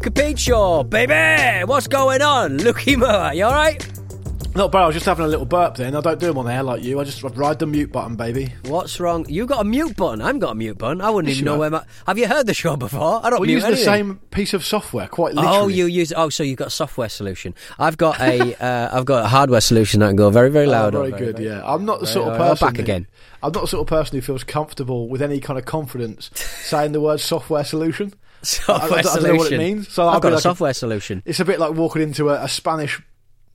It's the Luke and baby! What's going on? Lukey Moore, you alright? Not bad. I was just having a little burp then. I don't do them on air like you. I just ride the mute button, baby. What's wrong? You got a mute button. I haven't got a mute button. I wouldn't Yes, even know where my. Have you heard the show before? I don't know. We use the same piece of software, quite literally. Oh, you use oh, so you've got a software solution. I've got a uh, I've got a hardware solution that can go very very Oh, loud. or very good. yeah, I'm not the very sort of. Oh, person. back who- again. I'm not the sort of person who feels comfortable with any kind of confidence saying the word software solution. Software I, I, don't- I don't solution. know what it means. So I've got a like software solution. It's a bit like walking into a, a Spanish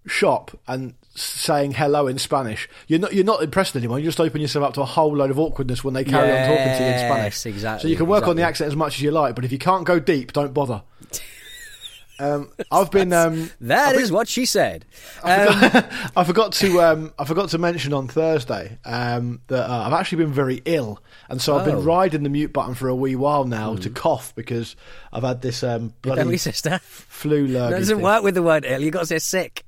shop and saying hello in Spanish. You're not you're not impressed anymore. You just open yourself up to a whole load of awkwardness when they carry on talking to you in Spanish. Exactly, So you can work on the accent as much as you like, but if you can't go deep, don't bother. Um, I've been. Um, That I've is been- what she said. Um, I forgot to. Um, I forgot to mention on Thursday um, that uh, I've actually been very ill, and so I've Oh. been riding the mute button for a wee while now to cough because I've had this um, bloody sister. flu That lurgy. doesn't thing. work with the word ill. You got to say sick.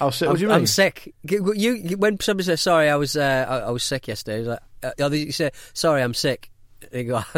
Oh, I'm, what do you mean? I'm sick. You, you- when somebody says sorry, I was uh, I, I was sick yesterday. Like, uh, oh, you say sorry, I'm sick. They go.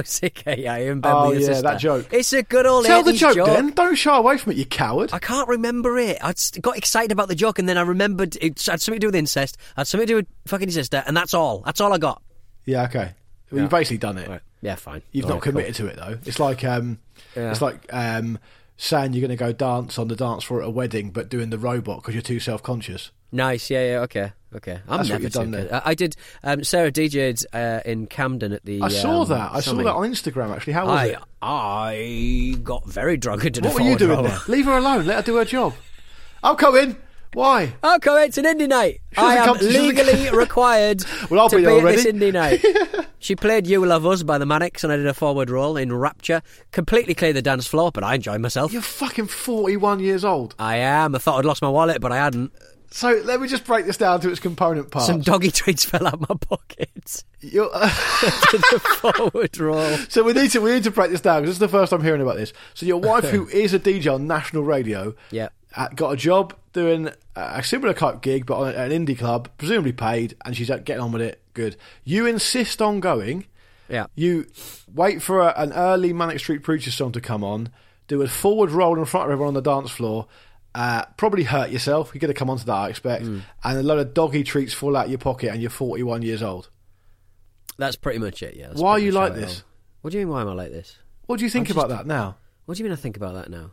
Yeah, I am. Oh, yeah, sister." that joke. It's a good old. Tell the 80s joke, then. Don't shy away from it, you coward. I can't remember it. I got excited about the joke, and then I remembered it had something to do with incest. Had something to do with fucking sister, and that's all. That's all I got. Yeah, okay. Well, You've basically done it. Yeah, fine. You've All not right, cool. committed to it though. It's like um, Yeah. it's like um, saying you're going to go dance on the dance floor at a wedding, but doing the robot because you're too self conscious. Nice, yeah, yeah, okay, okay. I'm That's never done there. I, I did. Um, Sarah DJ'd uh, in Camden at the. I saw um, that. I saw that on Instagram. Actually, how was I it? I got very drunk and did a What were you doing Leave her alone. Let her do her job. I'm coming. Why? Oh, come it's an indie night. I am come- legally required Well, I'll to be be, at this indie night. she played "You Love Us" by the Manics, and I did a forward roll in Rapture. Completely cleared the dance floor, but I enjoyed myself. You're fucking 41 years old. I am. I thought I'd lost my wallet, but I hadn't. So let me just break this down to its component parts. Some doggy treats fell out my pocket. You're- a forward roll. so we need to we need to break this down because this is the first I'm hearing about this. So your wife, who is a DJ on national radio, Yep. uh, got a job doing a similar type gig, but on an indie club, presumably paid, and she's uh, getting on with it. Good. You insist on going. Yeah. You wait for a, an early Manic Street Preacher song to come on, do a forward roll in front of everyone on the dance floor, uh, probably hurt yourself. You're going to come onto that, I expect. Mm. And a load of doggy treats fall out your pocket, and you're 41 years old. That's pretty much it. Yeah. Why are you like this? What do you mean? Why am I like this? What do you think I'm about just- that now? What do you mean? I think about that now?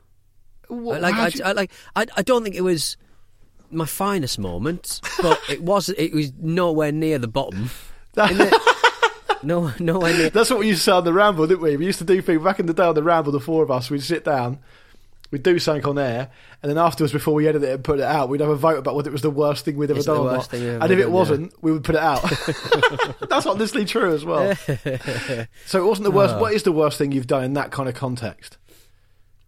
What- like, I, you- I, like, I, I don't think it was my finest moment, but it was. It was nowhere near the bottom. No, nowhere near. That's what we used to say on the Ramble, didn't we? We used to do things back in the day on the Ramble. The four of us, we'd sit down, we'd do something on air, and then afterwards, before we edited it and put it out, we'd have a vote about whether it was the worst thing we'd ever Is done or not. we've And if it wasn't, we would put it out. That's honestly true as well. so it wasn't the worst. Ah. What is the worst thing you've done in that kind of context?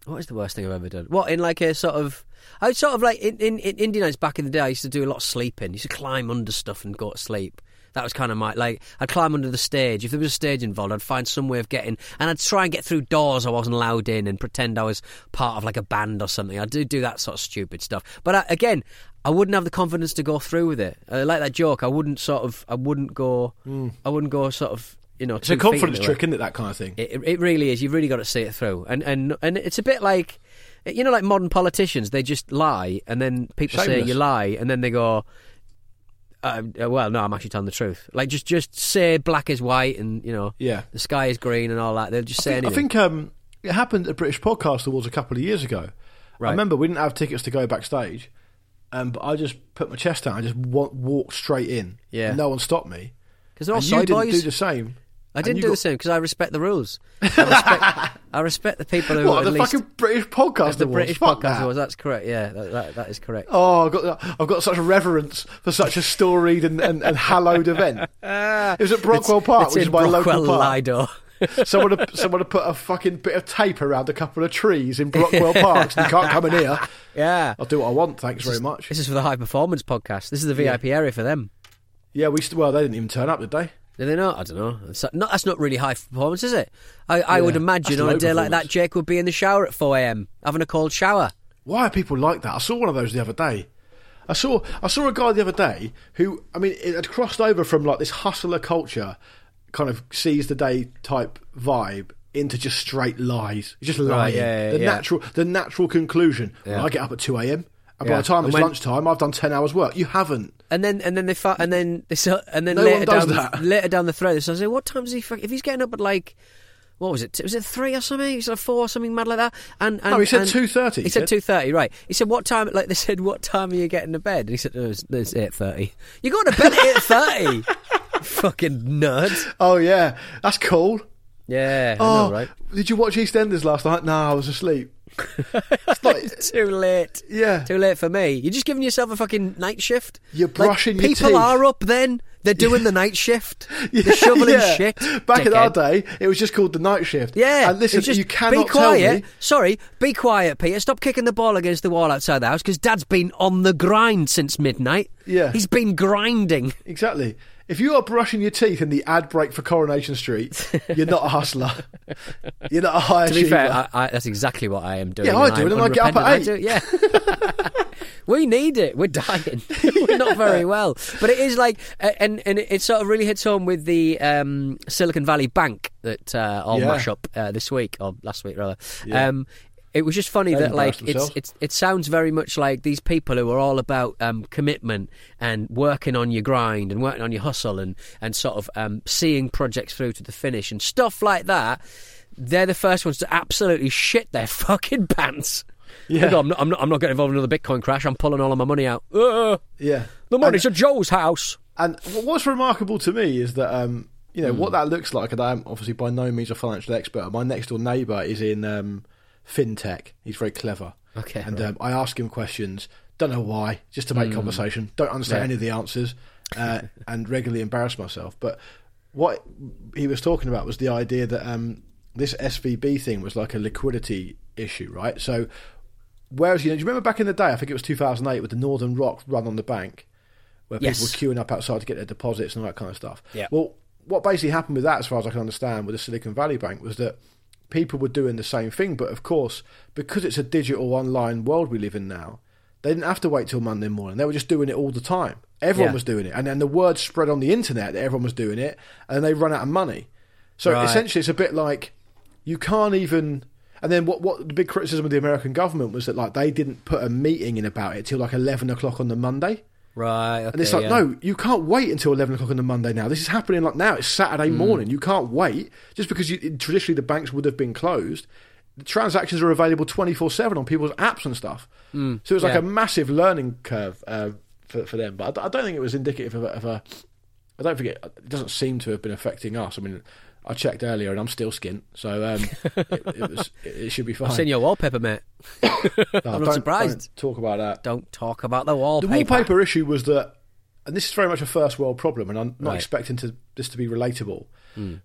What is the worst thing I've ever done? What in like a sort of? I sort of like in, in, in Indian nights back in the day. I used to do a lot of sleeping. I used to climb under stuff and go to sleep. That was kind of my like. I'd climb under the stage. If there was a stage involved, I'd find some way of getting, and I'd try and get through doors I wasn't allowed in, and pretend I was part of like a band or something. I do do that sort of stupid stuff. But I, again, I wouldn't have the confidence to go through with it. Uh, like that joke, I wouldn't sort of. I wouldn't go. I wouldn't go sort of. You know, It's a confidence trick, isn't it? That kind of thing. It, it really is. You've really got to see it through, and and and it's a bit like, you know, like modern politicians. They just lie, and then people say you lie, and then they go, uh, uh, "Well, no, I'm actually telling the truth." Like just just say black is white, and you know, Yeah. the sky is green, and all that. They'll just say I anything. I think um, it happened at British Podcast Awards a couple of years ago. Right. I remember we didn't have tickets to go backstage, um, but I just put my chest out and just wa- walked straight in. Yeah. no one stopped me. Because they're all And soy you didn't do the same. I didn't do the same because I respect the rules. I respect, I respect the people who What at the fucking British podcast the awards? British Fuck podcast that. was. That's correct. Yeah, that, that, that is correct. Oh, I've got I've got such a reverence for such a storied and, and, and hallowed event. It was at Brockwell Park, it's which is my Brockwell local park. Lido. someone had, someone had put a fucking bit of tape around a couple of trees in Brockwell Park. So you can't come in here. yeah. I'll do what I want. Thanks very much. This is for the high performance podcast. This is the VIP area for them. Yeah, we st- well they didn't even turn up, did they? Do they not? Oh, I don't know. It's not, that's not really high performance, is it? I, I Yeah, would imagine on a day like that. Jake would be in the shower at 4 a.m. having a cold shower. Why are people like that? I saw one of those the other day. I saw I saw a guy the other day who I mean it had crossed over from like this hustler culture, kind of seize the day type vibe into just straight lies, just lying. yeah, yeah, the yeah. natural the natural conclusion. I get up at two a.m. and by the time And it's when- lunchtime, I've done ten hours work. You haven't. And then and then they fa- and then they so, and then No later down that. later down the thread they say what time does he if he's getting up at like what was it was it three or something he's like four or something mad like that and, and No, he said 2:30, he he said said. two thirty right he said what time like they said what time are you getting to bed and he said oh, it's, it's eight thirty you going to bed at eight thirty fucking nerd Oh yeah, that's cool. yeah I Oh, know right did you watch EastEnders last night? No, I was asleep. It's like, too late yeah, Too late for me. You're just giving yourself a fucking night shift. You're Like, brushing your People teeth. are up then. They're doing the night shift. They're shoveling Yeah. shit. Back in our day, it was just called the night shift. Yeah. and listen, just, you cannot be quiet. tell me. Sorry, be quiet, Peter. Stop kicking the ball against the wall outside the house because Dad's been on the grind since midnight. Yeah. He's been grinding. Exactly. If you are brushing your teeth in the ad break for Coronation Street, you're not a hustler. You're not a high To be fair, I, I, that's exactly what I am doing. Yeah, I do, and I get up at. I do- yeah. we need it. We're dying. We're not very well. But it is like, and and it sort of really hits home with the um, Silicon Valley Bank that uh, I'll Yeah. mash up uh, this week or last week rather. Yeah. Um, it was just funny that like it's it's it sounds very much like these people who are all about um, commitment and working on your grind and working on your hustle and and sort of um, seeing projects through to the finish and stuff like that. They're the first ones to absolutely shit their fucking pants. Yeah. I'm not, I'm not, I'm not getting involved in another Bitcoin crash. I'm pulling all of my money out. Uh, yeah. the money's at Joe's house. And what's remarkable to me is that um, you know Hmm. what that looks like. And I'm obviously by no means a financial expert. My next door neighbour is in um, fintech. He's very clever. Okay, And right. Um, I ask him questions. Don't know why, just to make conversation. Don't understand Yeah. any of the answers, uh, and regularly embarrass myself. But what he was talking about was the idea that um, this SVB thing was like a liquidity issue, right? So, whereas you know, do you remember back in the day? I think it was 2008 with the Northern Rock run on the bank, where Yes. people were queuing up outside to get their deposits and all that kind of stuff. Yeah. Well, what basically happened with that, as far as I can understand, with the Silicon Valley Bank, was that people were doing the same thing, but of course, because it's a digital online world we live in now, they didn't have to wait till Monday morning. They were just doing it all the time. Everyone Yeah. was doing it, and then the word spread on the internet that everyone was doing it, and they run out of money. So Right. essentially, it's a bit like you can't even. And then what? What the big criticism of the American government was that like they didn't put a meeting in about it till like eleven o'clock on the Monday. Right. Okay, And it's like, yeah. no, you can't wait until 11 o'clock on the Monday now. This is happening like now. It's. Saturday morning. You can't wait. Just because you, traditionally the banks would have been closed, the transactions are available 24 7 on people's apps and stuff. So it was like yeah. a massive learning curve uh, for, for them. But I don't think it was indicative of a, of a. I don't think it, it doesn't seem to have been affecting us. I mean, I checked earlier and I'm still skint. So um, it, it, was, it, it should be fine. I've seen your wallpaper, mate. No, I'm not surprised. don't talk about that. Don't talk about the wallpaper. The wallpaper. wallpaper issue was that, and this is very much a first world problem, and I'm not Right. expecting to this to be relatable.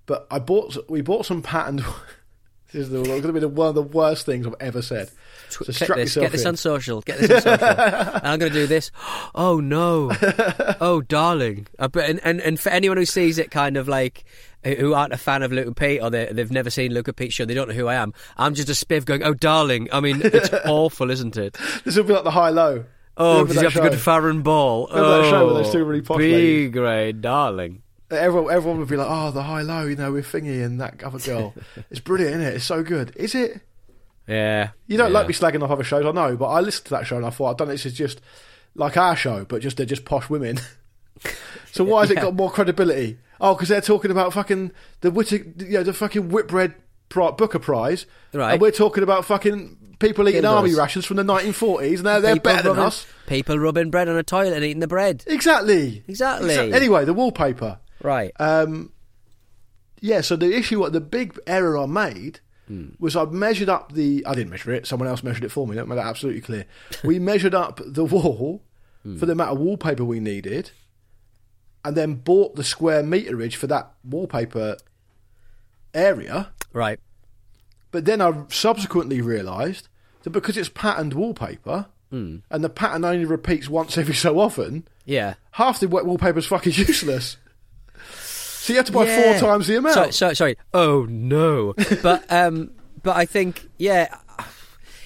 But I bought, we bought some patterned. this is going to be the, one of the worst things I've ever said. So Click strap this, yourself get this in. on social. Get this on social. and I'm going to do this. Oh no! Oh darling! I bet- And, and and for anyone who sees it, kind of like who aren't a fan of Luke Pete or they, they've never seen Luke Pete show, they don't know who I am. I'm just a spiv going, "Oh darling!" I mean, it's awful, isn't it? This will be like the high low. Oh, did you have to go to? Farrow & Ball? Remember oh, that show with those two really posh big grade, darling. Everyone, everyone would be like, "Oh, the high low," you know, with Thingy and that other girl. it's brilliant, isn't it? It's so good. Is it? Yeah, You don't yeah. like me slagging off other shows, I know, but I listened to that show and I thought, I've done this is just like our show, but just they're just posh women. so why has it got more credibility? Oh, because they're talking about fucking the Whittaker, you know, the fucking Whitbread Pri- Booker Prize, Right. And we're talking about fucking people eating army rations from the 1940s, and they're, they're People better than rubbing, us. People rubbing bread on a toilet and eating the bread. Exactly. Exactly. Exa- Anyway, the wallpaper. Right. Um, yeah, so the issue, what the big error I made Hmm. was I measured up the. I didn't measure it. Someone else measured it for me. That made that absolutely clear. We measured up the wall Hmm. for the amount of wallpaper we needed, and then bought the square meterage for that wallpaper area. right. But then I subsequently realised that because it's patterned wallpaper, Hmm. and the pattern only repeats once every so often, Yeah. half the wet wallpaper's fucking useless. So you have to buy Yeah. four times the amount. Sorry, sorry, sorry. Oh no. but um, but I think yeah,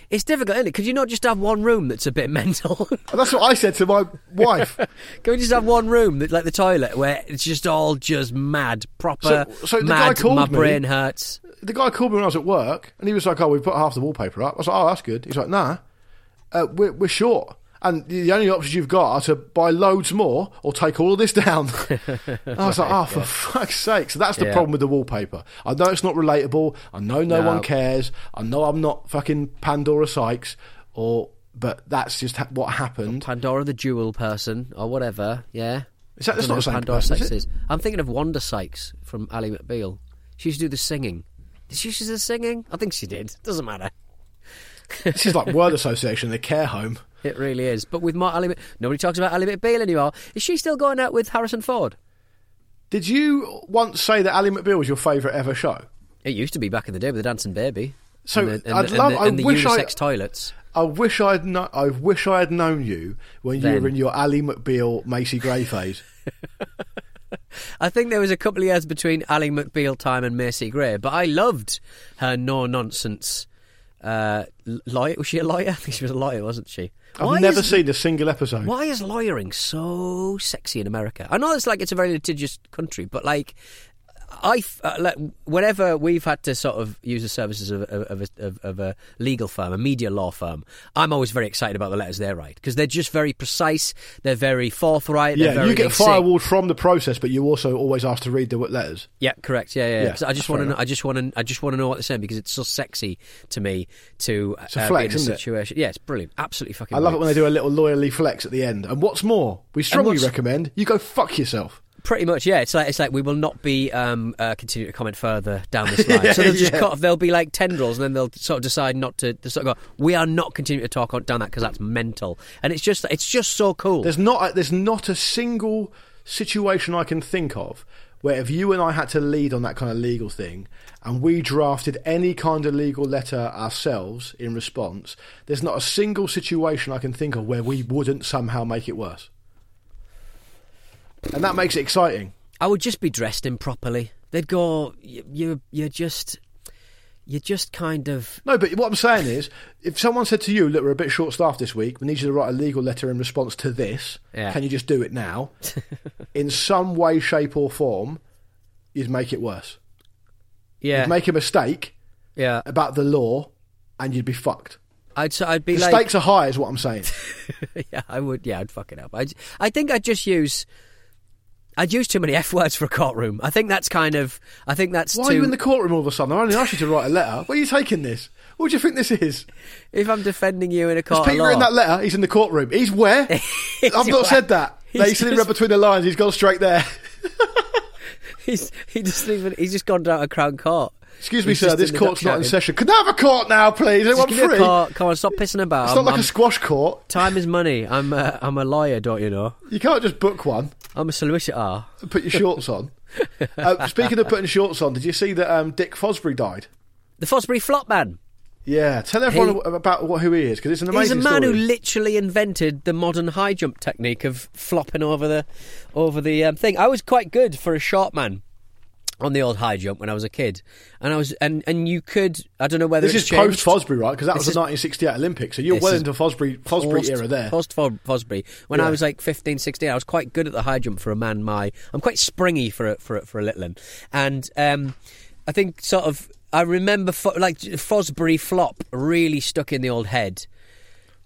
it's difficult, isn't it? Could you not just have one room that's a bit mental? That's what I said to my wife. Can we just have one room that, like the toilet, where it's just all just mad, proper So- so the guy mad? called my me- brain hurts. the guy called me when I was at work, and he was like, "Oh, we've put half the wallpaper up." I was like, "Oh, that's good." He's like, "Nah, uh, we're we're short." And the only options you've got are to buy loads more or take all of this down. I was like, oh, for fuck's sake. So that's the Yeah. problem with the wallpaper. I know it's not relatable. I know no, No. one cares. I know I'm not fucking Pandora Sykes, or but that's just ha- what happened. Pandora the Jewel person or whatever. Yeah. Is that- that's don't know the same Pandora person, is Sykes. I'm thinking of Wanda Sykes from Ally McBeal. She used to do the singing. Did she used to do the singing? I think she did. Doesn't matter. this is like word association, the care home. It really is. But with Mark Mc- nobody talks about Ally McBeal anymore. Is she still going out with Harrison Ford? Did you once say that Ally McBeal was your favourite ever show? It used to be back in the day with the dancing baby. So, and the, and I'd the, love- and the, I the wish I- toilets. I wish I'd kno- I wish I had known you when you Then. were in your Ally McBeal, Macy Gray phase. I think there was a couple of years between Ally McBeal time and Macy Gray, but I loved her no nonsense. Uh, lawyer was she a lawyer? I think she was a lawyer, wasn't she? I've Why never is- seen a single episode. Why is lawyering so sexy in America? I know it's like it's a very litigious country, but like. I uh, whenever we've had to sort of use the services of, of, of, a, of, of a legal firm, a media law firm, I'm always very excited about the letters they write because they're just very precise, they're very forthright. they're Yeah, very, you get firewalled from the process, but you also always ask to read the letters. Yeah, correct. Yeah, yeah. Yeah, I just want to. Know. I just want to. I just want to know what they're saying because it's so sexy to me to a uh, flex, be in a isn't it? situation. Yeah, it's brilliant. Absolutely fucking. I love it when they do a little lawyerly flex at the end. And what's more, we strongly recommend you go fuck yourself. Pretty much, yeah. It's like it's like we will not be um, uh, continue to comment further down this line. so they'll just Yeah. cut. They'll be like tendrils, and then they'll sort of decide not to. to sort of go. We are not continuing to talk on, down that because that's mental. And it's just it's just so cool. There's not a, there's not a single situation I can think of where if you and I had to lead on that kind of legal thing and we drafted any kind of legal letter ourselves in response, there's not a single situation I can think of where we wouldn't somehow make it worse. And that makes it exciting. I would just be dressed improperly. They'd go. You you you're just you're just kind of No, but what I'm saying is, if someone said to you, "Look, we're a bit short-staffed this week. We need you to write a legal letter in response to this. Yeah. Can you just do it now?" in some way, shape, or form, you'd make it worse. yeah You'd make a mistake yeah. about the law, and you'd be fucked. I'd so I'd be The like stakes are high, is what I'm saying. yeah, I would. Yeah, I'd fuck it up. I, I think I'd just use. I'd use too many f words for a courtroom. I think that's kind of. I think that's Why too. are you in the courtroom all of a sudden? I only asked you to write a letter. Where are you taking this? What do you think this is? if I'm defending you in a Has court of Peter in that letter? He's in the courtroom. He's where? I've not where? said that. He's He's sitting just- read between the lines. He's gone straight there. he's he doesn't even. He's just gone down to Crown Court. Excuse me, He's sir. This court's not in session. Can I have a court now, please? Just Anyone me a free? court. Come on, stop pissing about. It's I'm- not like I'm- a squash court. Time is money. I'm a, I'm a lawyer, don't you know? You can't just book one I'm a solicitor. put your shorts on. uh, speaking of putting shorts on, did you see that um, Dick Fosbury died? The Fosbury Flop Man. Yeah, tell everyone He- about what, who he is because it's an amazing. He's a man story. who literally invented the modern high jump technique of flopping over the over the um, thing. I was quite good for a short man on the old high jump when I was a kid, and I was and and you could I don't know whether this it's is changed. post Fosbury, right? Because that was This the 1968 Olympics, so you're well into Fosbury Fosbury Post- era there. Post Fosbury. When I was like 15, 16, I was quite good at the high jump for a man my. I'm quite springy for a, for a, for a little one. And um, I think sort of I remember fo- like Fosbury flop really stuck in the old head.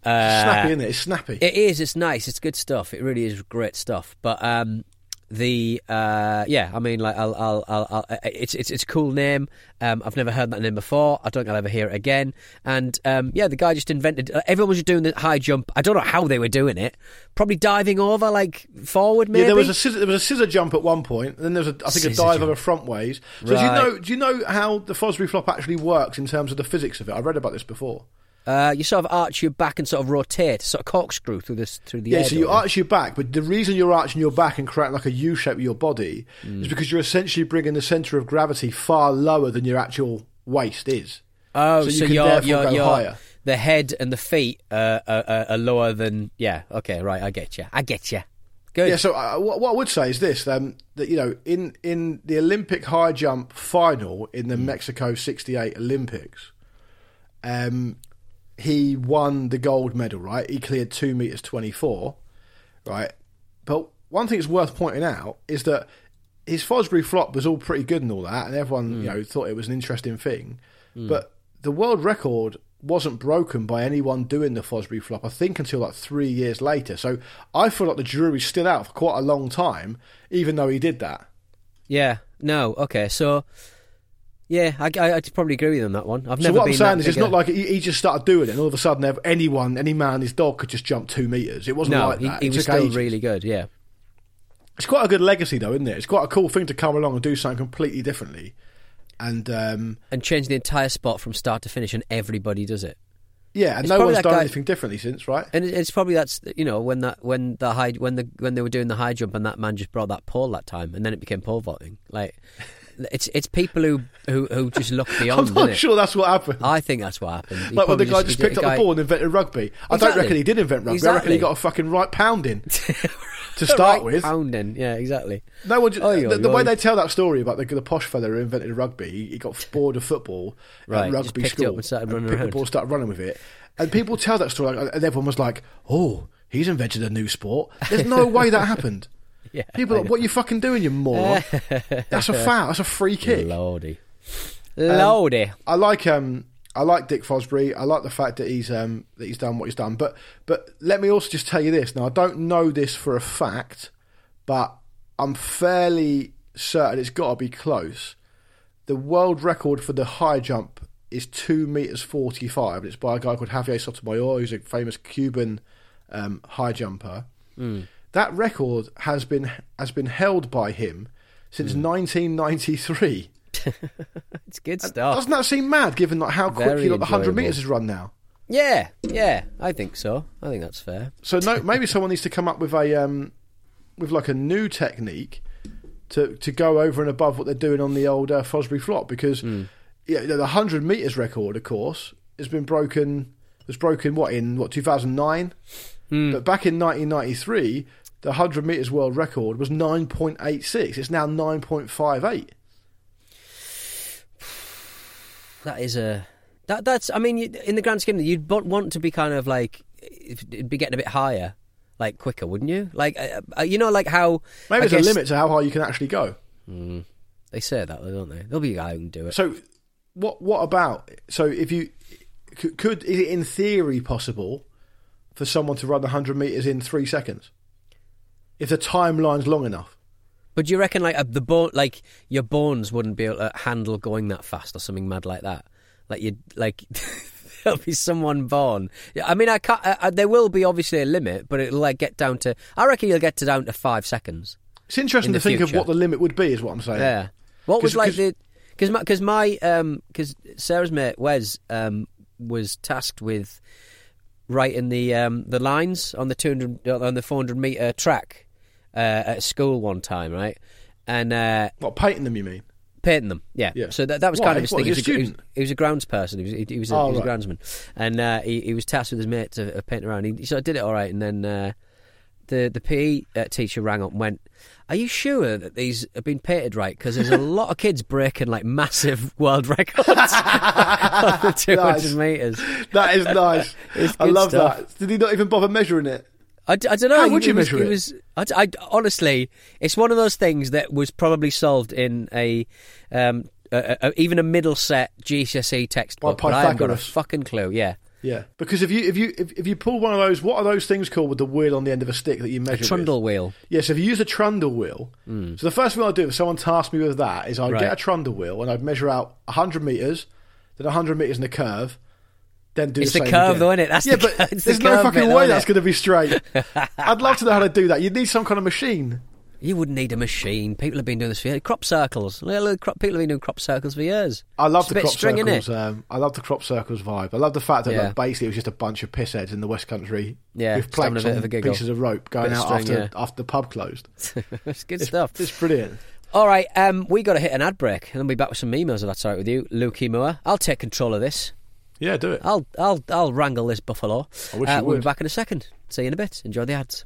Uh, snappy, isn't it? It's snappy. It is. It's nice. It's good stuff. It really is great stuff. But um, the uh, yeah, I mean, like, I'll, I'll, I'll, I'll it's it's it's a cool name. Um, I've never heard that name before. I don't think I'll ever hear it again. And um, yeah, the guy just invented. Uh, everyone was just doing the high jump. I don't know how they were doing it. Probably diving over like forward. Maybe Yeah, there was a scissor, there was a scissor jump at one point, and then there was a, I think a dive jump. over front ways. So do you know do you know how the Fosbury flop actually works in terms of the physics of it? I've read about this before. Uh, you sort of arch your back and sort of rotate, sort of corkscrew through this through the Yeah, air. so you arch your back, but the reason you're arching your back and creating like a U shape with your body Mm. is because you're essentially bringing the center of gravity far lower than your actual waist is. Oh, So so, you can you're, therefore you're, go you're, higher. the head and the feet uh, are, are, are lower than. Yeah, okay, right. I get you. I get you. Good. Yeah, so uh, what, what I would say is this: um, that you know, in in the Olympic high jump final in Mm. the Mexico '68 Olympics, um, he won the gold medal. Right, he cleared two meters twenty four. Right, but one thing that's worth pointing out is that his Fosbury flop was all pretty good and all that, and everyone Mm. you know thought it was an interesting thing. But the world record wasn't broken by anyone doing the Fosbury flop. I think until like three years later. So I feel like the jury's still out for quite a long time, even though he did that. Yeah. No. Okay. So. Yeah, I, I, I'd probably agree with you on that one. I've So never what I'm saying is, it's not like he, he just started doing it, and all of a sudden, anyone, any man, his dog could just jump two meters. It wasn't no, like he, that. he It was still ages. really good. Yeah. It's quite a good legacy, though, isn't it? It's quite a cool thing to come along and do something completely differently. And um, And change the entire sport from start to finish, and everybody does it. yeah, and It's no one's done guy- anything differently since, right? And it's probably that's you know when that when the high when the when they were doing the high jump and that man just brought that pole that time and then it became pole vaulting. Like it's it's people who who, who just look beyond. I'm not sure that's what happened. I think that's what happened. He like when the guy just he- picked up guy- the ball and invented rugby. I don't reckon he did invent rugby. I reckon he got a fucking right pounding to start Right with. pounding. Yeah, exactly. No one. Just, oi, the, the way they tell that story about the, the posh fella who invented rugby, he, he got bored of football Right, at just rugby it school up and started running picked the ball, started running with it, and people tell that story, like, and everyone was like, "Oh, he's invented a new sport." There's no way that happened. Yeah, People, are like, what are you fucking doing, you moron? That's a foul. That's a free kick. Lordy, Lordy. I like um I like Dick Fosbury. I like the fact that he's um that he's done what he's done. But but let me also just tell you this. Now I don't know this for a fact, but I'm fairly certain it's got to be close. The world record for the high jump is two meters forty five. It's by a guy called Javier Sotomayor, who's a famous Cuban um, high jumper. That record has been has been held by him since 1993. It's good stuff. Doesn't that seem mad, given like how Very quickly like, the hundred meters is run now? Yeah, yeah. I think so. I think that's fair. So no, maybe someone needs to come up with a um, with like a new technique to to go over and above what they're doing on the old uh, Fosbury flop because Hmm. yeah, the hundred meters record, of course, has been broken. Was broken what in what two thousand nine, Hmm. but back in nineteen ninety three. The 100 metres world record was 9.86. It's now 9.58. That is a that that's. I mean, in the grand scheme, you'd want- to be kind of like it'd be getting a bit higher, like quicker, wouldn't you? Like uh, uh, you know, like how Maybe I there's a limit to how high you can actually go. They say that, though, don't they? There'll be a guy who can do it. So, what what about? So, if you could, could is it in theory possible for someone to run the hundred meters in three seconds if the timeline's long enough? But do you reckon like uh, the bone, like your bones wouldn't be able to handle going that fast or something mad like that? Like you, like there'll be someone born. I mean, I can't. Uh, uh, there will be obviously a limit, but it'll like get down to. I reckon you'll get to down to five seconds. It's interesting In to think of what the limit would be. Is what I'm saying. Yeah. What was like 'cause- the because my because my um because Sarah's mate Wes um was tasked with writing the um the lines on the two hundred on the four hundred meter track uh, at school one time, right? And uh, What painting them? You mean? painting them, yeah. Yeah. So that that was Why? kind of his What, thing. was he a he, was he, was, he was a grounds person. He was he, he was a, Oh, he was a groundsman, and uh, he he was tasked with his mate to uh, paint around. He, he sort of did it all right, and then. Uh, the the PE uh, teacher rang up and went, "Are you sure that these have been painted right? Because there's a lot of kids breaking like massive world records on the 200 Nice. meters." That is nice. I love stuff. that. Did he not even bother measuring it? I, I don't know. How would you was- measure it? Was, I, d- I d- honestly, it's one of those things that was probably solved in a, um, a, a, even a middle set GCSE textbook. By but I haven't got a Pythagoras. fucking clue. Yeah, Yeah, because if you if you if, if you pull one of those, what are those things called with the wheel on the end of a stick that you measure? A Trundle wheel. Yes, if you use a trundle wheel. So the first thing I do if someone tasks me with that is I'd Right. get a trundle wheel and I'd measure out 100 meters, then 100 meters in a curve, then do It's the the curve again. though, innit? That's yeah, the- but it's the there's no fucking bit, way that's going to be straight. I'd love to know how to do that. You'd need some kind of machine. You wouldn't need a machine. People have been doing this for years. Crop circles. Little crop- People have been doing crop circles for years. I love It's the crop string, circles. Um, I love the crop circles vibe. I love the fact that Yeah. like, basically it was just a bunch of pissheads in the West Country Yeah, with planks on of pieces of rope going out string, after yeah. after the pub closed. it's good It's, stuff. it's brilliant. All right, um, we got to hit an ad break, and then we'll be back with some emails if that's all right with you, Lukey Moore. I'll take control of this. Yeah, do it. I'll I'll I'll wrangle this buffalo. I wish uh, you We'll be back in a second. See you in a bit. Enjoy the ads.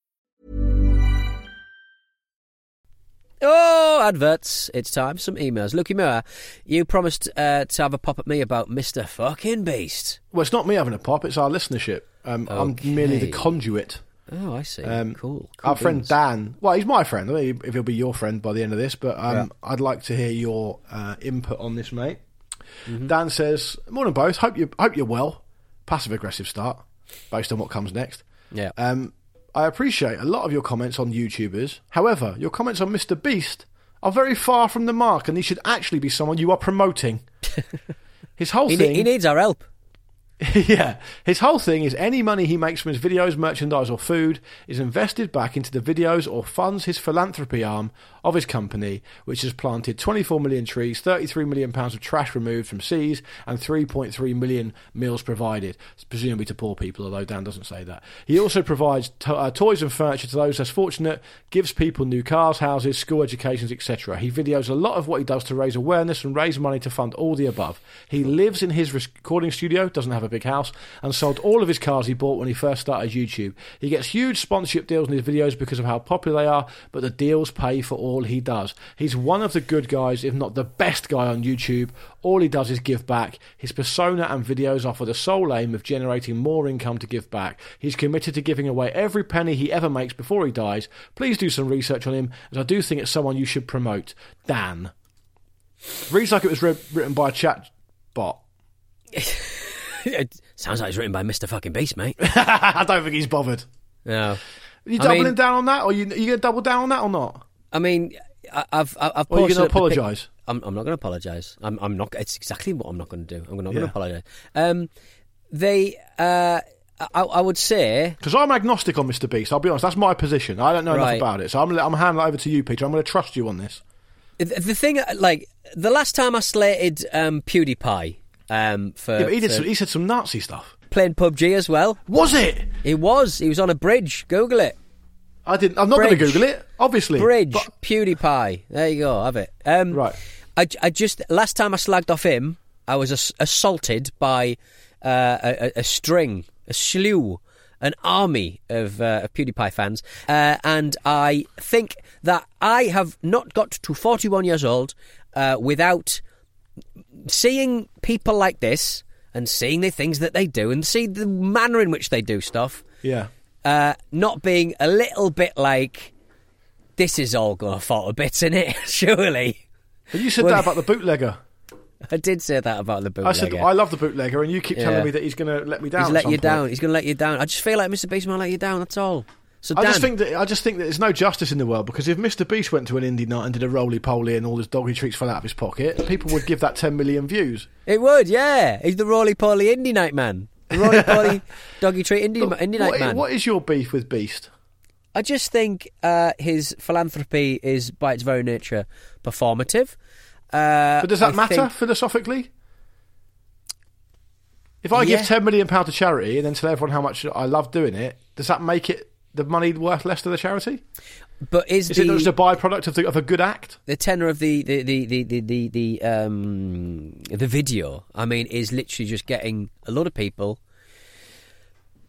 Oh, adverts. It's time. Some emails. Lukey Moore, you promised uh, to have a pop at me about Mr. Fucking Beast. Well, it's not me having a pop; it's our listenership. Um, I'm merely the conduit. Oh, I see. Um, cool. Our Cool friend. Dan. Well, he's my friend. I don't if he'll be your friend by the end of this, but um, I'd like to hear your uh, input on this, mate. Mm-hmm. Dan says, "Morning, both. Hope you hope you're well. Passive aggressive start, based on what comes next. Yeah. Um, I appreciate a lot of your comments on YouTubers. However, your comments on Mr. Beast are very far from the mark, and he should actually be someone you are promoting. His whole he, thing, ne- he needs our help. yeah, his whole thing is any money he makes from his videos, merchandise, or food is invested back into the videos or funds his philanthropy arm of his company, which has planted 24 million trees, 33 million pounds of trash removed from seas, and 3.3 million meals provided, presumably to poor people, although Dan doesn't say that. He also provides to- uh, toys and furniture to those less fortunate, gives people new cars, houses, school educations, etc. He videos a lot of what he does to raise awareness and raise money to fund all the above. He lives in his recording studio, doesn't have a big house, and sold all of his cars he bought when he first started YouTube. He gets huge sponsorship deals in his videos because of how popular they are, but the deals pay for all he does. He's one of the good guys, if not the best guy on YouTube. All he does is give back. His persona and videos are for the sole aim of generating more income to give back. He's committed to giving away every penny he ever makes before he dies. Please do some research on him, as I do think it's someone you should promote. Dan. Reads like it was re- written by a chat bot. it sounds like it's written by Mr. Fucking Beast, mate. I don't think he's bothered. no. Are you I doubling mean- down on that, or you you going to double down on that or not? I mean, I- I've I've I've Or are you going to apologise? I'm, I'm not going to apologise. I'm, I'm not. It's exactly what I'm not going to do. I'm not going to apologise. Um, they, uh, I, I would say, Because I'm agnostic on Mr. Beast. I'll be honest. That's my position. I don't know Right. enough about it, so I'm I'm handing over to you, Peter. I'm going to trust you on this. the, the thing, like the last time I slated um, PewDiePie um, for, Yeah, but he did. for Some, he said some Nazi stuff. playing PUBG as well. Was it? It was. He was on a bridge. Google it. I didn't. I'm not going to Google it. Obviously, Bridge But- PewDiePie. There you go. Have it. Um, Right. I, I just last time I slagged off him, I was ass- assaulted by uh, a, a- string, a slew, an army of, uh, of PewDiePie fans, uh, and I think that I have not got to 41 years old uh, without seeing people like this and seeing the things that they do and see the manner in which they do stuff yeah. Uh, not being a little bit like this is all going to fall to bits in it surely But you said Well- that about the bootlegger. i did say that about the bootlegger. I said I love the bootlegger, and you keep Yeah. telling me that he's going to let me down. he's let you point. down he's going to let you down i just feel like mr beast might let you down that's all so I just think that I just think that there's no justice in the world because if Mr. Beast went to an indie night and did a roly poly and all his doggy treats fell out of his pocket, people would give that 10 million views. it would yeah he's the roly poly indie night man roly poly doggy treat indie, But indie what man what is your beef with Beast? I just think uh, his philanthropy is, by its very nature, performative. Uh, But does that I matter think- philosophically? If I Yeah. give ten million pound to charity and then tell everyone how much I love doing it, does that make it the money worth less to the charity? But is, Is the it just a byproduct of, the, of a good act? the tenor of the the the the the the, the, um, the video? I mean, is literally just getting a lot of people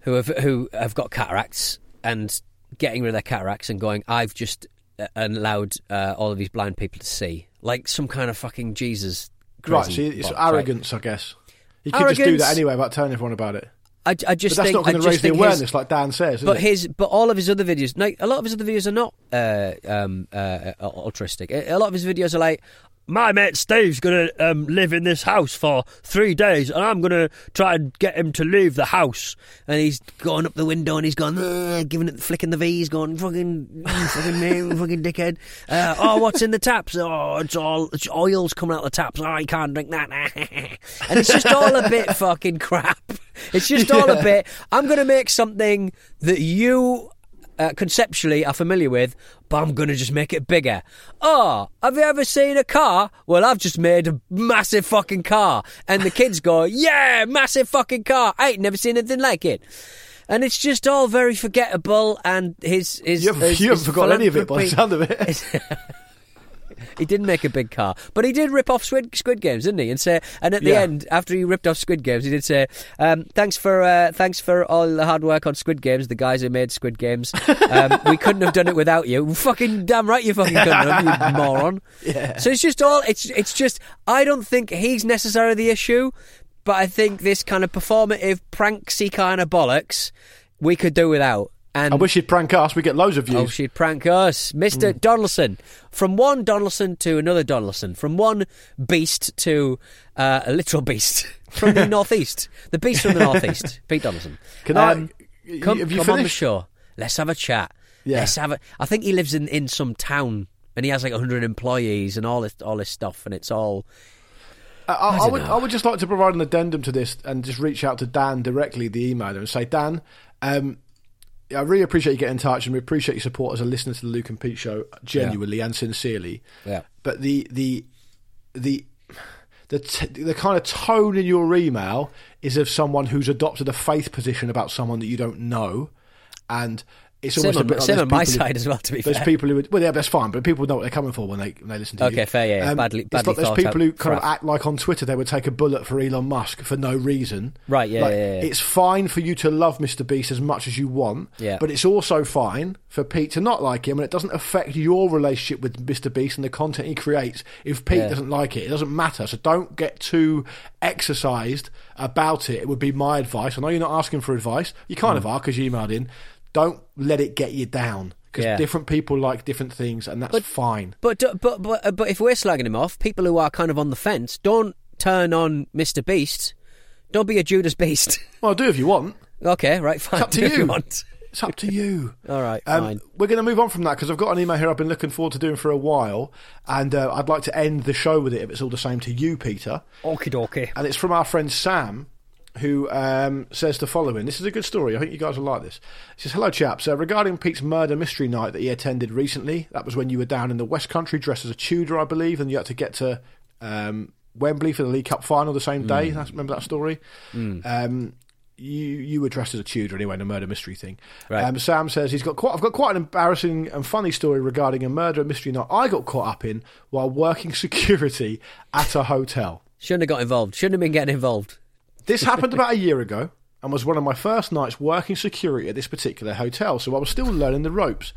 who have who have got cataracts and getting rid of their cataracts and going, I've just uh, allowed uh, all of these blind people to see, like some kind of fucking Jesus. Right, see, it's box, right? arrogance, I guess. You could just do that anyway about telling everyone about it. I, I But just that's think not going to raise the awareness, his- like Dan says. But it? his, but all of his other videos, like a lot of his other videos are not uh, um, uh, uh, altruistic. A lot of his videos are like, my mate Steve's gonna um, live in this house for three days, and I'm gonna try and get him to leave the house. And he's going up the window and he's going, "Ugh," giving it, flicking the V's, going, fucking, mm, fucking me, fucking dickhead. Uh, oh, what's in the taps? Oh, it's all it's oil's coming out the taps. Oh, you can't drink that. and it's just all a bit fucking crap. It's just all a bit. I'm gonna make something that you uh, conceptually are familiar with, but I'm going to just make it bigger. Oh, have you ever seen a car? Well, I've just made a massive fucking car. And the kids go, yeah, massive fucking car. I ain't never seen anything like it. And it's just all very forgettable. And his. his you haven't, his- you haven't his forgotten any of it by the sound of it. he didn't make a big car, but he did rip off Squid, Squid Games, didn't he? And say, and at the Yeah. end, after he ripped off Squid Games, he did say, um, "Thanks for uh, thanks for all the hard work on Squid Games, the guys who made Squid Games. Um, we couldn't have done it without you. Fucking damn right, you fucking couldn't have, you moron. Yeah. So it's just all. It's it's just. I don't think he's necessarily the issue, but I think this kind of performative, pranksy kind of bollocks we could do without. And I wish you'd prank us. We get loads of views. Oh, she'd prank us. Mr. Donaldson. From one Donaldson to another Donaldson. From one beast to uh, a literal beast. From the northeast. The beast from the northeast. Pete Donaldson. Can I- Um, y- Come, have you come on the show. Let's have a chat. Yeah. Let's have a. I think he lives in, in some town and he has like 100 employees and all this, all this stuff and it's all. I, I, I would, know. I would just like to provide an addendum to this and just reach out to Dan directly, the emailer, and say, Dan, um, I really appreciate you getting in touch, and we appreciate your support as a listener to the Luke and Pete show, genuinely and sincerely. Yeah. But the the the the t- the kind of tone in your email is of someone who's adopted a faith position about someone that you don't know, and it's Same almost on- a bit same on my who- side as well, to be There's fair. people who, would, well, yeah, that's fine, but people know what they're coming for when they when they listen to you. Okay, fair, yeah, yeah. Badly- it's badly like there's people who kind of act like on Twitter they would take a bullet for Elon Musk for no reason. Right, yeah, Like, yeah, yeah. It's fine for you to love Mr. Beast as much as you want, Yeah. but it's also fine for Pete to not like him, and it doesn't affect your relationship with Mr. Beast and the content he creates. If Pete Yeah. doesn't like it, it doesn't matter. So don't get too exercised about it. It would be my advice. I know you're not asking for advice. You kind Mm. of are because you emailed in. Don't let it get you down because Yeah. different people like different things, and that's fine. But but but uh, but if we're slagging him off, people who are kind of on the fence, don't turn on Mr. Beast. Don't be a Judas Beast. Well, do if you want. okay, right, fine. up to you. want. It's up to you. All right, Um, fine. we're going to move on from that because I've got an email here I've been looking forward to doing for a while, and uh, I'd like to end the show with it if it's all the same to you, Peter. Okie dokie. And it's from our friend Sam, who um, says the following. This is a good story. I think you guys will like this. He says, Hello, chaps. Uh, regarding Pete's murder mystery night that he attended recently, that was when you were down in the West Country dressed as a Tudor, I believe, and you had to get to um, Wembley for the League Cup final the same day. That's, remember that story? Um, you you were dressed as a Tudor anyway in a murder mystery thing. Right. Um, Sam says he's got quite. I've got quite an embarrassing and funny story regarding a murder mystery night I got caught up in while working security at a hotel. Shouldn't have got involved. Shouldn't have been getting involved. This happened about a year ago and was one of my first nights working security at this particular hotel, so I was still learning the ropes.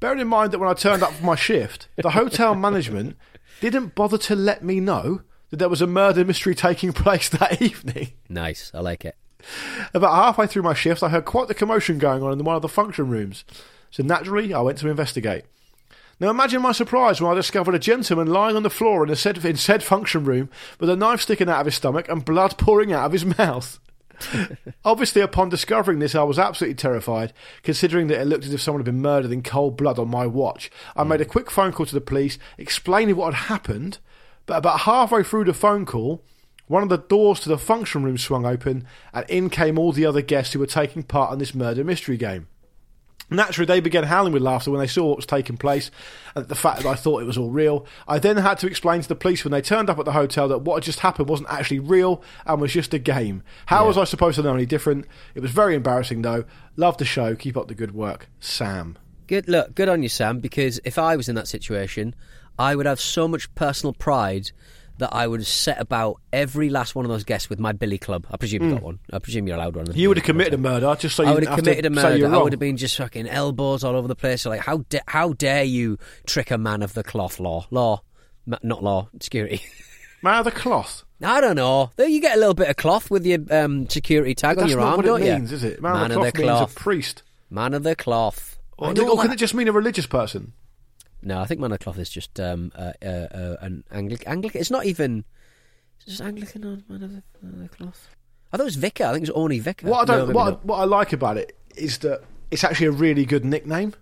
Bearing in mind that when I turned up for my shift, the hotel management didn't bother to let me know that there was a murder mystery taking place that evening. Nice. I like it. About halfway through my shift, I heard quite the commotion going on in one of the function rooms. So naturally, I went to investigate. Now imagine my surprise when I discovered a gentleman lying on the floor in, a said, in said function room with a knife sticking out of his stomach and blood pouring out of his mouth. Obviously, upon discovering this, I was absolutely terrified, considering that it looked as if someone had been murdered in cold blood on my watch. I made a quick phone call to the police, explaining what had happened, but about halfway through the phone call, one of the doors to the function room swung open, and in came all the other guests who were taking part in this murder mystery game. Naturally, they began howling with laughter when they saw what was taking place and the fact that I thought it was all real. I then had to explain to the police when they turned up at the hotel that what had just happened wasn't actually real and was just a game. How was I supposed to know any different? It was very embarrassing, though. Love the show. Keep up the good work. Sam. Good look, good on you, Sam. Because if I was in that situation, I would have so much personal pride that I would have set about every last one of those guests with my billy club. I presume you got one. I presume you're allowed one. Hmm. You would have committed a murder just so you I would have committed a murder. I would have been just fucking elbows all over the place. Like how da- how dare you trick a man of the cloth? Law, law, Ma- not law, security. Man of the cloth. I don't know. There you get a little bit of cloth with your um, security tag on That's your not arm, what don't it you? means, is it? Man, of the cloth means a priest. Man of the cloth. Or, I know or can that- it just mean a religious person? No, I think man of cloth is just um, uh, uh, uh, an Anglican. Anglican. It's not even. It's just Anglican on man of the, man of the cloth. I thought it was vicar. I think it's was only vicar. What I don't, maybe what, I, what I like about it is that it's actually a really good nickname.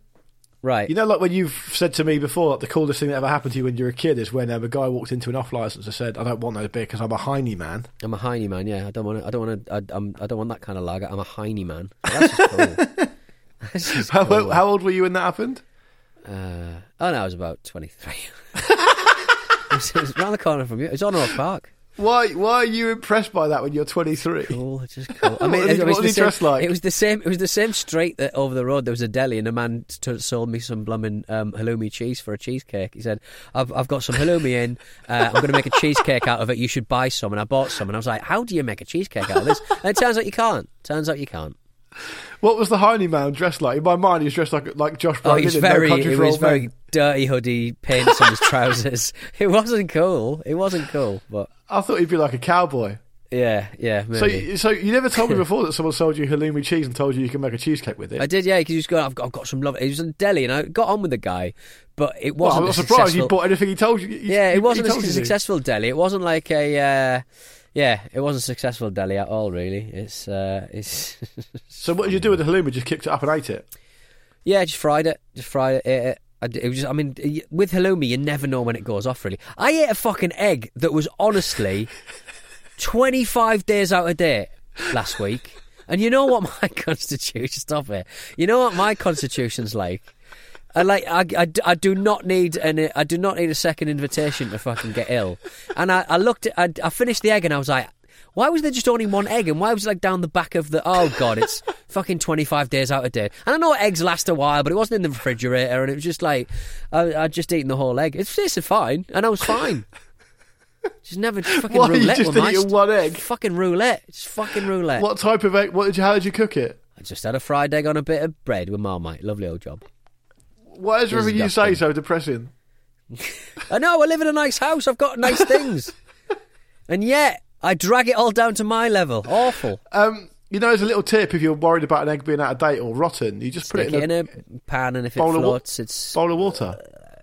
right. You know, like when you've said to me before, that the coolest thing that ever happened to you when you were a kid is when um, a guy walked into an off license and said, "I don't want no beer because I'm a heiny man." I'm a heiny man. Yeah, I don't want. To, I don't want to. I, I'm, I don't want that kind of lager. I'm a heiny man. That's just cool. That's just How, cool. how old were you when that happened? Uh, oh no, I was about 23. it, was, it was around the corner from you. It was on Oak Park. Why? Why are you impressed by that when you're 23? Cool, just cool. I What mean, was he- it was what the was he same, dressed like? It was the same. It was the same street that over the road there was a deli, and a man t- sold me some blooming um, halloumi cheese for a cheesecake. He said, "I've, I've got some halloumi in. Uh, I'm going to make a cheesecake out of it. You should buy some." And I bought some, and I was like, "How do you make a cheesecake out of this?" And it turns out you can't. Turns out you can't. What was the hiney man dressed like? In my mind, he was dressed like like Josh Oh, Brolin he was in No very, it was Men. very dirty hoodie, pants on his trousers. It wasn't cool. It wasn't cool, but I thought he'd be like a cowboy. Yeah, yeah, So, maybe. you- so you never told me before that someone sold you halloumi cheese and told you you can make a cheesecake with it. I did, yeah, because he was going, I've got, I've got some love. It was a deli, and I got on with the guy, but it wasn't I'm not surprised you bought anything he told you. you- Yeah, you- it wasn't a told you successful deli. It wasn't like a, uh, yeah, it wasn't a successful deli at all. Really, it's, uh, it's, So what did you do with the halloumi? Just kicked it up and ate it. yeah, just fried it, just fried it. Ate it. I It was just, I mean, with halloumi, you never know when it goes off. Really, I ate a fucking egg that was honestly twenty five days out of date last week, and you know what my constitution? Stop it. You know what my constitution's like. I like I, I, I do not need an I do not need a second invitation to fucking get ill. And I, I looked at I, I finished the egg and I was like, why was there just only one egg and why was it like down the back of the oh god it's fucking twenty five days out of date. And I know eggs last a while, but it wasn't in the refrigerator and it was just like I I'd just eaten the whole egg. It tasted fine and I was fine. Just never fucking Why you roulette just with eating one egg? Fucking roulette. Just fucking roulette. What type of egg? What did you? How did you cook it? I just had a fried egg on a bit of bread with Marmite. Lovely old job. Why is everything you say so depressing? I know, I live in a nice house, I've got nice things. and yet, I drag it all down to my level. Awful. Um, you know, as a little tip, if you're worried about an egg being out of date or rotten, you just put Stick it in a, a pan, and if it of wa- floats, it's. bowl of water.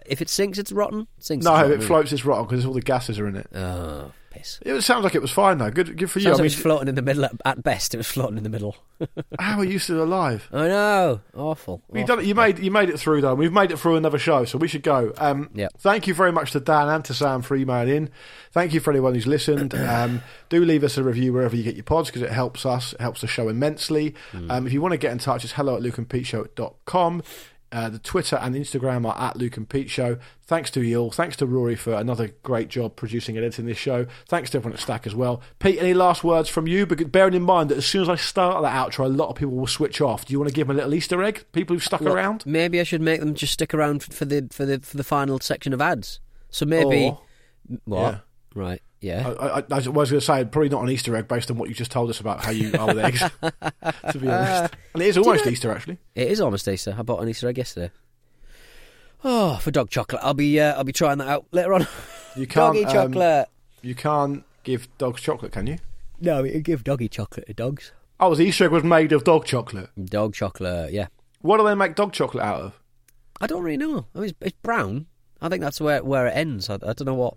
If it sinks, it's rotten. Sinks, No, it's if rotten, it floats, it's rotten because all the gases are in it. Oh, piss. It sounds like it was fine though. Good, good for you. Sounds I like mean, it was floating in the middle. At, at best, it was floating in the middle. how are you still alive? I know. Awful. You awful. done it. You made you made it through though. We've made it through another show, so we should go. Um, Yep. Thank you very much to Dan and to Sam for emailing in. Thank you for anyone who's listened. Um, do leave us a review wherever you get your pods because it helps us. It helps the show immensely. Um, if you want to get in touch, it's hello at lukeandpeteshow.com. Uh, the Twitter and Instagram are at Luke and Pete Show. Thanks to you all. Thanks to Rory for another great job producing and editing this show. Thanks to everyone at Stack as well. Pete, any last words from you? But bearing in mind that as soon as I start that outro, a lot of people will switch off. Do you want to give them a little Easter egg? People who've stuck Look, around? Maybe I should make them just stick around for the for the for the final section of ads. So maybe Or- what? yeah. Right? Yeah. I, I, I was going to say probably not an Easter egg based on what you just told us about how you are with eggs. to be honest, and it is almost Easter actually. It is almost Easter. I bought an Easter egg yesterday. Oh, for dog chocolate. I'll be uh, I'll be trying that out later on. You can't doggy um, chocolate. you can't give dogs chocolate, can you? No, you give doggy chocolate to dogs. Oh, the Easter egg was made of dog chocolate. Dog chocolate. Yeah. What do they make dog chocolate out of? I don't really know. I mean, it's, it's brown. I think that's where where it ends. I, I don't know what.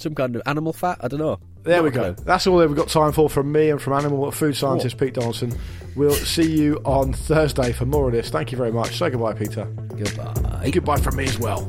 Some kind of animal fat. I don't know. There Not we go. clue. That's all that we've got time for from me and from animal food scientist Pete Donaldson. We'll see you on Thursday for more of this. Thank you very much. Say goodbye, Peter. Goodbye. Goodbye from me as well.